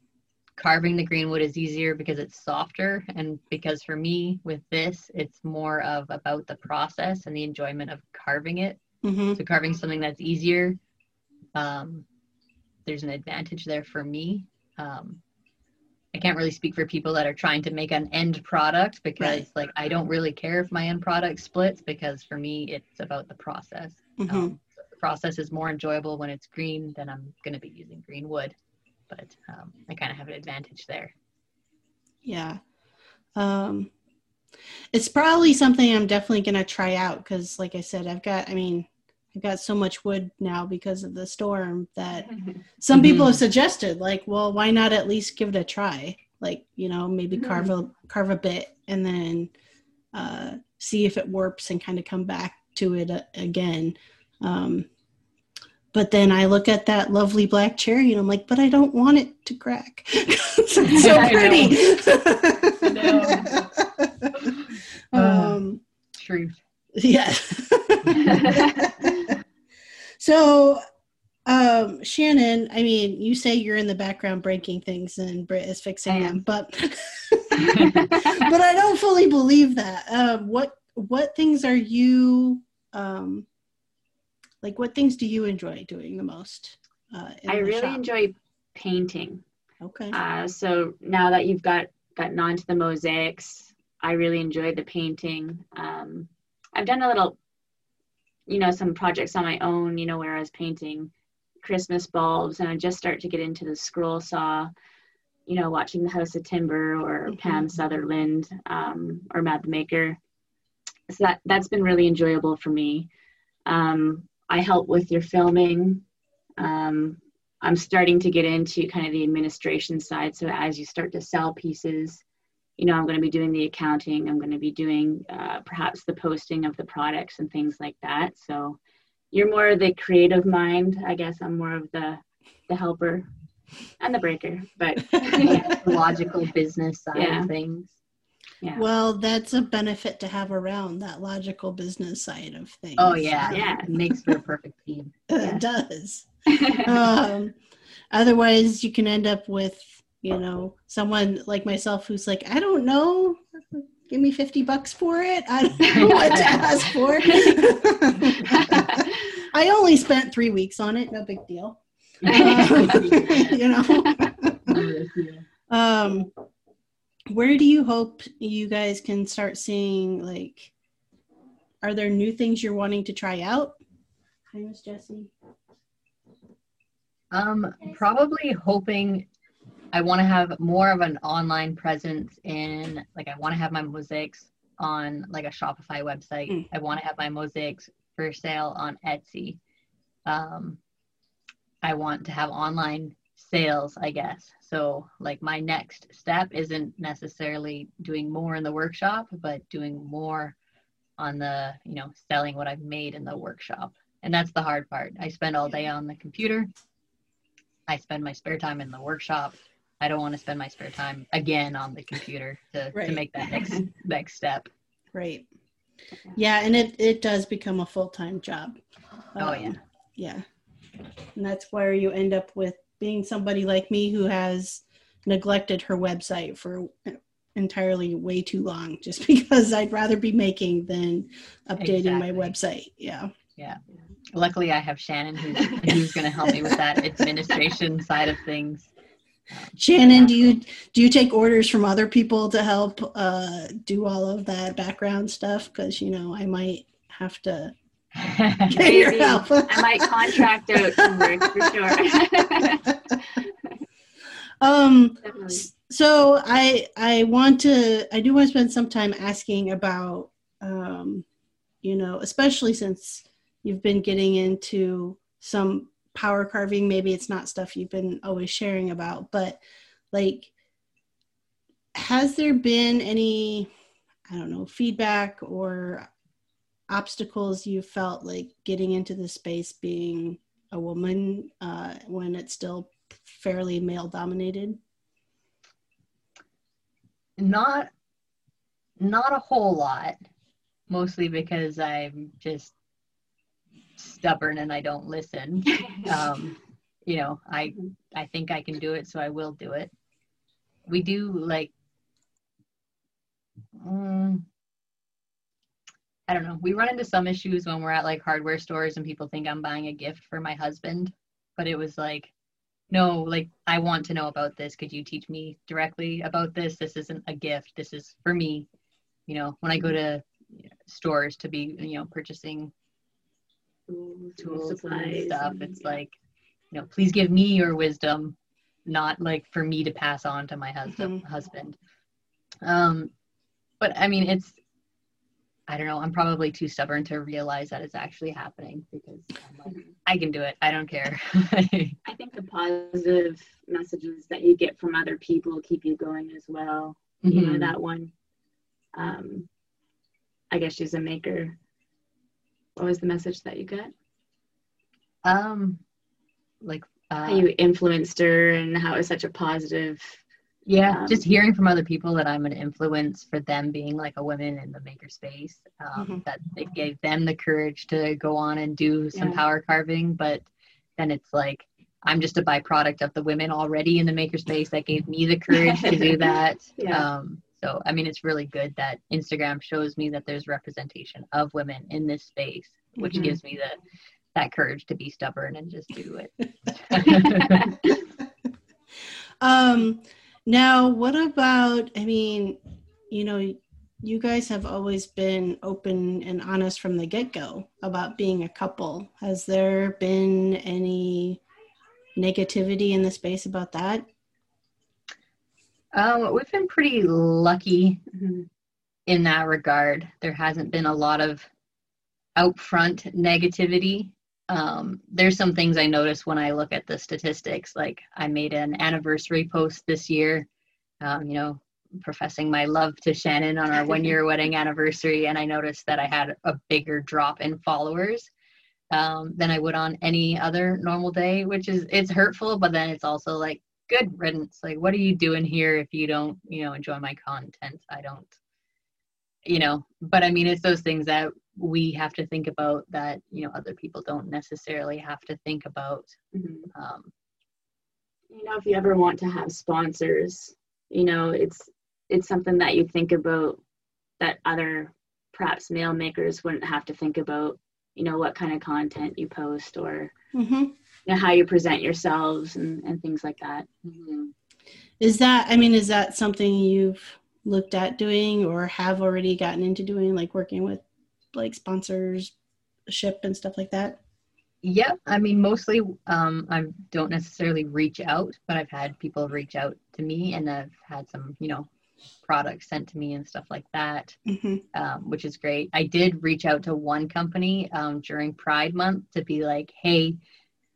carving the greenwood is easier because it's softer and because for me with this it's more of about the process and the enjoyment of carving it mm-hmm. so carving something that's easier um, there's an advantage there for me um, i can't really speak for people that are trying to make an end product because right. like i don't really care if my end product splits because for me it's about the process mm-hmm. um, the process is more enjoyable when it's green then i'm going to be using green wood but um, I kind of have an advantage there. Yeah. Um, it's probably something I'm definitely going to try out because, like I said, I've got, I mean, I've got so much wood now because of the storm that some mm-hmm. people have suggested, like, well, why not at least give it a try? Like, you know, maybe mm-hmm. carve a carve a bit and then uh, see if it warps and kind of come back to it uh, again. Um, but then I look at that lovely black cherry and I'm like, but I don't want it to crack. it's so pretty. um, Truth. Yeah. so, um, Shannon, I mean, you say you're in the background breaking things and Britt is fixing them, but but I don't fully believe that. Um, what what things are you um, like what things do you enjoy doing the most uh, i really shop? enjoy painting okay uh, so now that you've got gotten onto the mosaics i really enjoy the painting um, i've done a little you know some projects on my own you know where i was painting christmas bulbs and i just start to get into the scroll saw you know watching the house of timber or mm-hmm. pam sutherland um, or mad the maker so that that's been really enjoyable for me um, I help with your filming. Um, I'm starting to get into kind of the administration side. So as you start to sell pieces, you know, I'm going to be doing the accounting. I'm going to be doing uh, perhaps the posting of the products and things like that. So you're more the creative mind. I guess I'm more of the the helper and the breaker, but yeah, logical business side yeah. of things. Yeah. Well, that's a benefit to have around that logical business side of things. Oh yeah, yeah, it makes for a perfect team. it does. um, otherwise, you can end up with you know someone like myself who's like, I don't know, give me fifty bucks for it. I don't know what to ask for. I only spent three weeks on it. No big deal. Um, you know. um, where do you hope you guys can start seeing like are there new things you're wanting to try out hi miss jessie um probably hoping i want to have more of an online presence in like i want to have my mosaics on like a shopify website mm. i want to have my mosaics for sale on etsy um i want to have online sales i guess so, like, my next step isn't necessarily doing more in the workshop, but doing more on the, you know, selling what I've made in the workshop. And that's the hard part. I spend all day on the computer. I spend my spare time in the workshop. I don't want to spend my spare time again on the computer to, right. to make that next next step. Right. Yeah, and it it does become a full time job. Oh um, yeah. Yeah. And that's where you end up with being somebody like me who has neglected her website for entirely way too long just because I'd rather be making than updating exactly. my website. Yeah. Yeah. Luckily, I have Shannon who's, who's going to help me with that administration side of things. Shannon, do you do you take orders from other people to help uh, do all of that background stuff? Because you know I might have to Maybe. I might contract out some work for sure. um, so I I want to I do want to spend some time asking about um, you know, especially since you've been getting into some power carving. Maybe it's not stuff you've been always sharing about, but like, has there been any, I don't know, feedback or obstacles you felt like getting into the space being a woman uh, when it's still fairly male dominated? Not not a whole lot, mostly because I'm just stubborn and I don't listen. um, you know, I I think I can do it, so I will do it. We do like, um, I don't know. We run into some issues when we're at like hardware stores and people think I'm buying a gift for my husband, but it was like, no, like I want to know about this. Could you teach me directly about this? This isn't a gift. This is for me. You know, when I go to stores to be, you know, purchasing Tools, tools supplies, and stuff. and- It's yeah. like, you know, please give me your wisdom, not like for me to pass on to my husband. Mhm. Husband. Um, but I mean, it's. I don't know. I'm probably too stubborn to realize that it's actually happening because I'm like, Mhm. I can do it. I don't care. I think the positive messages that you get from other people keep you going as well. You know, Mhm. that one, um, I guess she's a maker. What was the message that you got? Um, like uh, How you influenced her and how it was such a positive. yeah um, just hearing from other people that i'm an influence for them being like a woman in the maker space um, Mhm. that it gave them the courage to go on and do some Yeah. power carving but then it's like i'm just a byproduct of the women already in the maker space that gave me the courage to do that Yeah. um, so i mean it's really good that instagram shows me that there's representation of women in this space which Mhm. gives me the that courage to be stubborn and just do it Um, now, what about? I mean, you know, you guys have always been open and honest from the get go about being a couple. Has there been any negativity in the space about that? Um, we've been pretty lucky Mhm. in that regard. There hasn't been a lot of upfront negativity. Um, there's some things I notice when I look at the statistics. Like I made an anniversary post this year, um, you know, professing my love to Shannon on our one year wedding anniversary, and I noticed that I had a bigger drop in followers um, than I would on any other normal day, which is it's hurtful, but then it's also like good riddance. Like, what are you doing here if you don't, you know, enjoy my content? I don't, you know. But I mean, it's those things that we have to think about that you know other people don't necessarily have to think about. Mhm. Um, you know if you ever want to have sponsors you know it's it's something that you think about that other perhaps male makers wouldn't have to think about you know what kind of content you post or Mm-hmm. You know how you present yourselves and, and things like that Is that? I mean, is that something you've looked at doing or have already gotten into doing, like working with like sponsors, ship and stuff like that? Yeah, I mean, mostly um, I don't necessarily reach out, but I've had people reach out to me, and I've had some, you know, products sent to me and stuff like that, Mm-hmm. um, which is great. I did reach out to one company um, during Pride Month to be like, hey,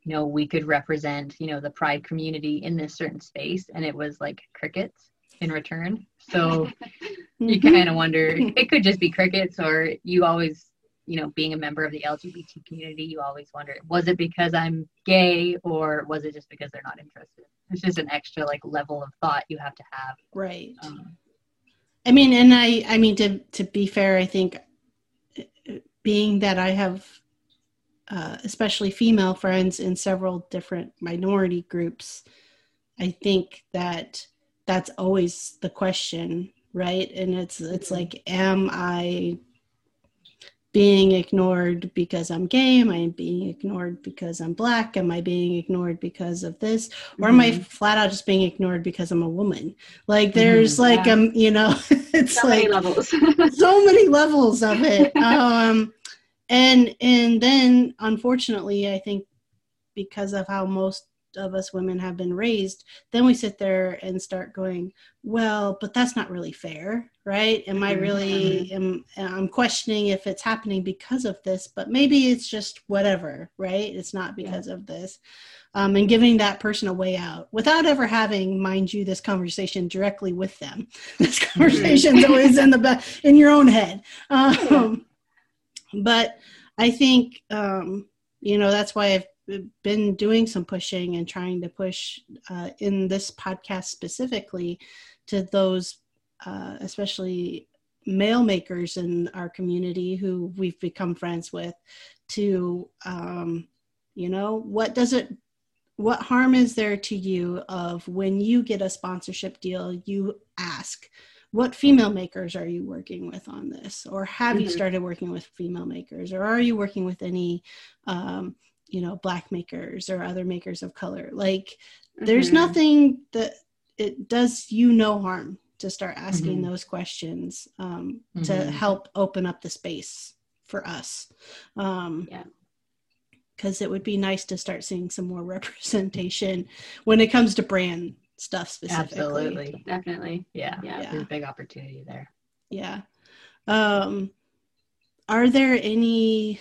you know, we could represent, you know, the Pride community in this certain space, and it was like crickets in return. So you kind of wonder it could just be crickets or you always you know being a member of the lgbt community you always wonder was it because i'm gay or was it just because they're not interested it's just an extra like level of thought you have to have right. um, I mean, and I, I mean, to to be fair, I think uh, being that I have, uh, especially female friends in several different minority groups, I think that that's always the question, right? And it's it's like, am I being ignored because I'm gay? Am I being ignored because I'm black? Am I being ignored because of this? Or am I Mhm. flat out just being ignored because I'm a woman? Like there's Mhm, like yeah. um, you know, it's so like so many levels of it. um and and then unfortunately I think because of how most of us women have been raised, then we sit there and start going, well, but that's not really fair, right? Am I really am I'm questioning if it's happening because of this, but maybe it's just whatever, right? It's not because yeah. of this. Um, and giving that person a way out without ever having, mind you, this conversation directly with them. This conversation is always in the back in your own head. Um, but I think um, you know that's why I've been doing some pushing and trying to push uh, in this podcast specifically to those uh, especially male makers in our community who we've become friends with to um, you know what does it what harm is there to you of when you get a sponsorship deal you ask what female makers are you working with on this or have mm-hmm. you started working with female makers or are you working with any um, you know black makers or other makers of color like mm-hmm. there's nothing that it does you no harm to start asking mm-hmm. those questions um, mm-hmm. to help open up the space for us. Um, yeah. Because it would be nice to start seeing some more representation when it comes to brand stuff specifically. Absolutely. Definitely. Yeah. Yeah. There's a big opportunity there. Yeah. Um, are there any,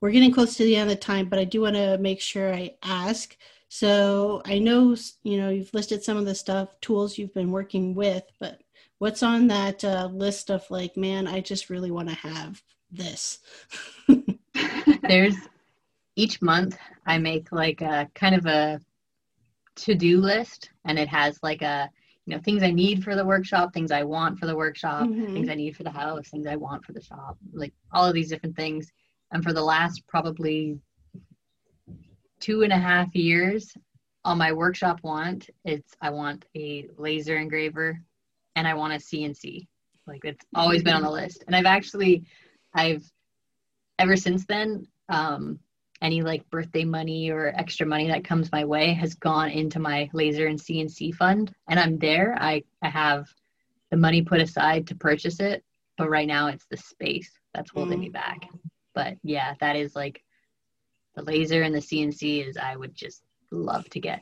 we're getting close to the end of the time, but I do want to make sure I ask so I know, you know, you've listed some of the stuff, tools you've been working with, but what's on that uh, list of like, man, I just really want to have this? There's each month I make like a kind of a to do list, and it has like a, you know, things I need for the workshop, things I want for the workshop, mm-hmm. things I need for the house, things I want for the shop, like all of these different things. And for the last probably two and a half years on my workshop want it's i want a laser engraver and i want a cnc like it's always been on the list and i've actually i've ever since then um any like birthday money or extra money that comes my way has gone into my laser and cnc fund and i'm there i i have the money put aside to purchase it but right now it's the space that's holding mm. me back but yeah that is like the laser and the CNC is I would just love to get.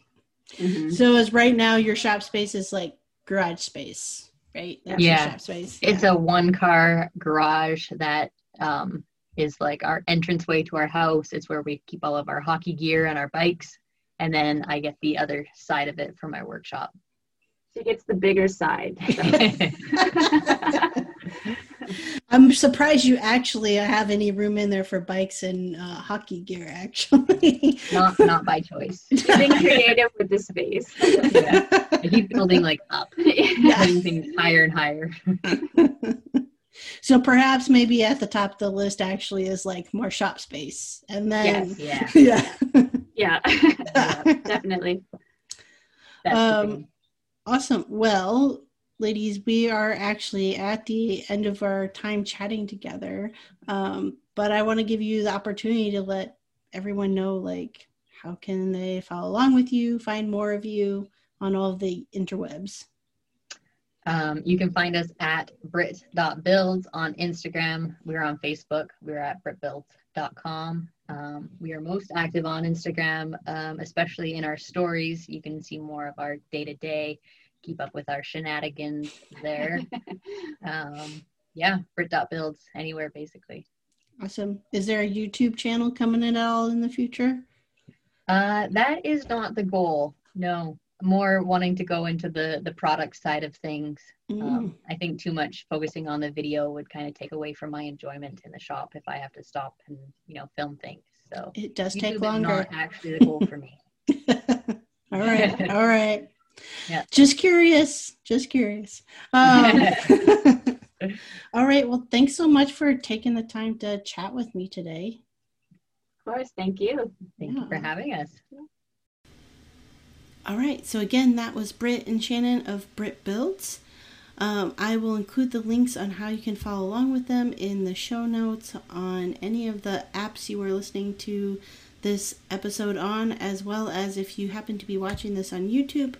Mm-hmm. So as right now your shop space is like garage space, right? That's yeah. space. Yeah. It's a one car garage that um, is like our entranceway to our house. It's where we keep all of our hockey gear and our bikes. And then I get the other side of it for my workshop. She gets the bigger side. I'm surprised you actually have any room in there for bikes and uh, hockey gear. Actually, not not by choice. Being creative with the space. yeah. I keep building like up, yeah. putting things higher and higher. so perhaps maybe at the top of the list actually is like more shop space, and then yes, yeah, yeah, yeah, yeah definitely. um, awesome. Well, ladies, we are actually at the end of our time chatting together. Um, but I want to give you the opportunity to let everyone know, like, how can they follow along with you, find more of you on all of the interwebs? Um, you can find us at britt.builds on Instagram. We're on Facebook. We're at brittbuilds.com. Um, we are most active on Instagram, um, especially in our stories. You can see more of our day to day keep up with our shenanigans there. um, yeah, Britt builds anywhere basically. Awesome. Is there a YouTube channel coming at all in the future? Uh, that is not the goal. No, more wanting to go into the the product side of things. Mm. Um, I think too much focusing on the video would kind of take away from my enjoyment in the shop if I have to stop and you know film things. So it does YouTube take longer. Not actually the goal for me. all right, all right. Yeah. Just curious. Just curious. Um, all right. Well, thanks so much for taking the time to chat with me today. Of course. Thank you. Thank yeah. you for having us. All right. So, again, that was Britt and Shannon of Britt Builds. Um, I will include the links on how you can follow along with them in the show notes on any of the apps you are listening to this episode on, as well as if you happen to be watching this on YouTube,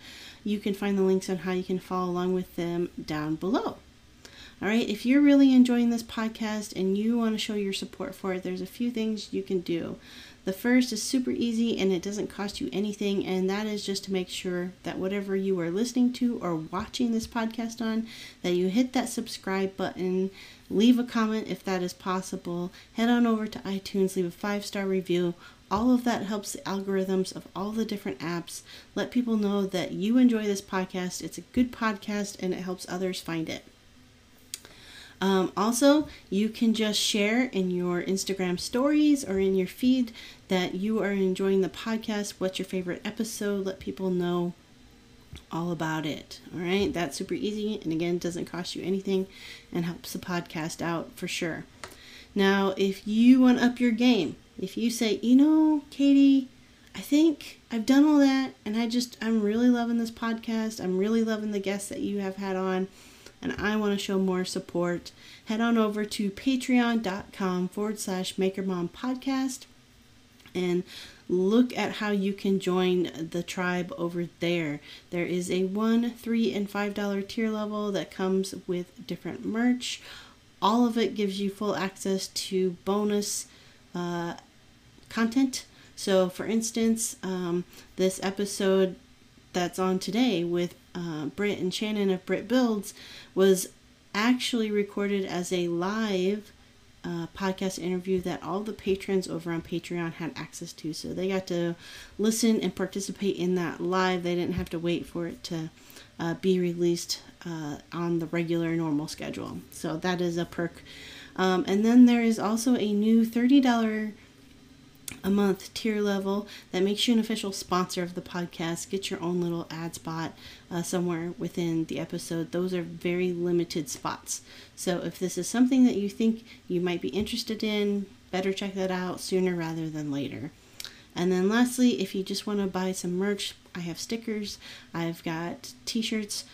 you can find the links on how you can follow along with them down below. All right, if you're really enjoying this podcast and you want to show your support for it, there's a few things you can do. The first is super easy and it doesn't cost you anything, and that is just to make sure that whatever you are listening to or watching this podcast on, that you hit that subscribe button, leave a comment if that is possible, head on over to iTunes, leave a five star review. All of that helps the algorithms of all the different apps. Let people know that you enjoy this podcast. It's a good podcast and it helps others find it. Um, also, you can just share in your Instagram stories or in your feed that you are enjoying the podcast. What's your favorite episode? Let people know all about it. All right, that's super easy and again, doesn't cost you anything and helps the podcast out for sure. Now, if you want to up your game, if you say, you know, Katie, I think I've done all that and I just, I'm really loving this podcast. I'm really loving the guests that you have had on and I want to show more support, head on over to patreon.com forward slash makermom podcast and look at how you can join the tribe over there. There is a one, three, and five dollar tier level that comes with different merch. All of it gives you full access to bonus uh, content. So, for instance, um, this episode that's on today with uh, Britt and Shannon of Britt Builds was actually recorded as a live uh, podcast interview that all the patrons over on Patreon had access to. So they got to listen and participate in that live. They didn't have to wait for it to uh, be released uh, on the regular normal schedule. So that is a perk. Um, and then there is also a new $30 a month tier level that makes you an official sponsor of the podcast. Get your own little ad spot uh, somewhere within the episode. Those are very limited spots. So if this is something that you think you might be interested in, better check that out sooner rather than later. And then lastly, if you just want to buy some merch, I have stickers, I've got t shirts,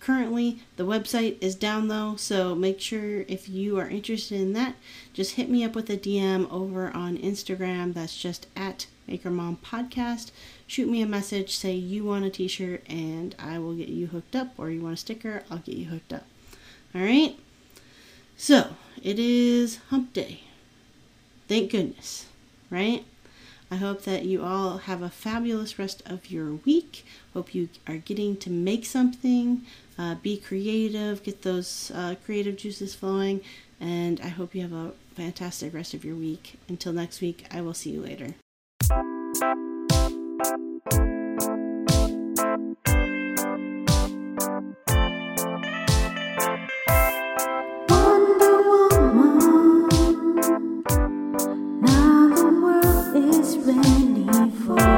currently. The website is down though, so make sure if you are interested in that, just hit me up with a DM over on Instagram. That's just at Maker Mom Podcast. Shoot me a message, say you want a t shirt, and I will get you hooked up, or you want a sticker, I'll get you hooked up. All right? So, it is hump day. Thank goodness, right? I hope that you all have a fabulous rest of your week. Hope you are getting to make something, uh, be creative, get those uh, creative juices flowing, and I hope you have a fantastic rest of your week. Until next week, I will see you later. ready for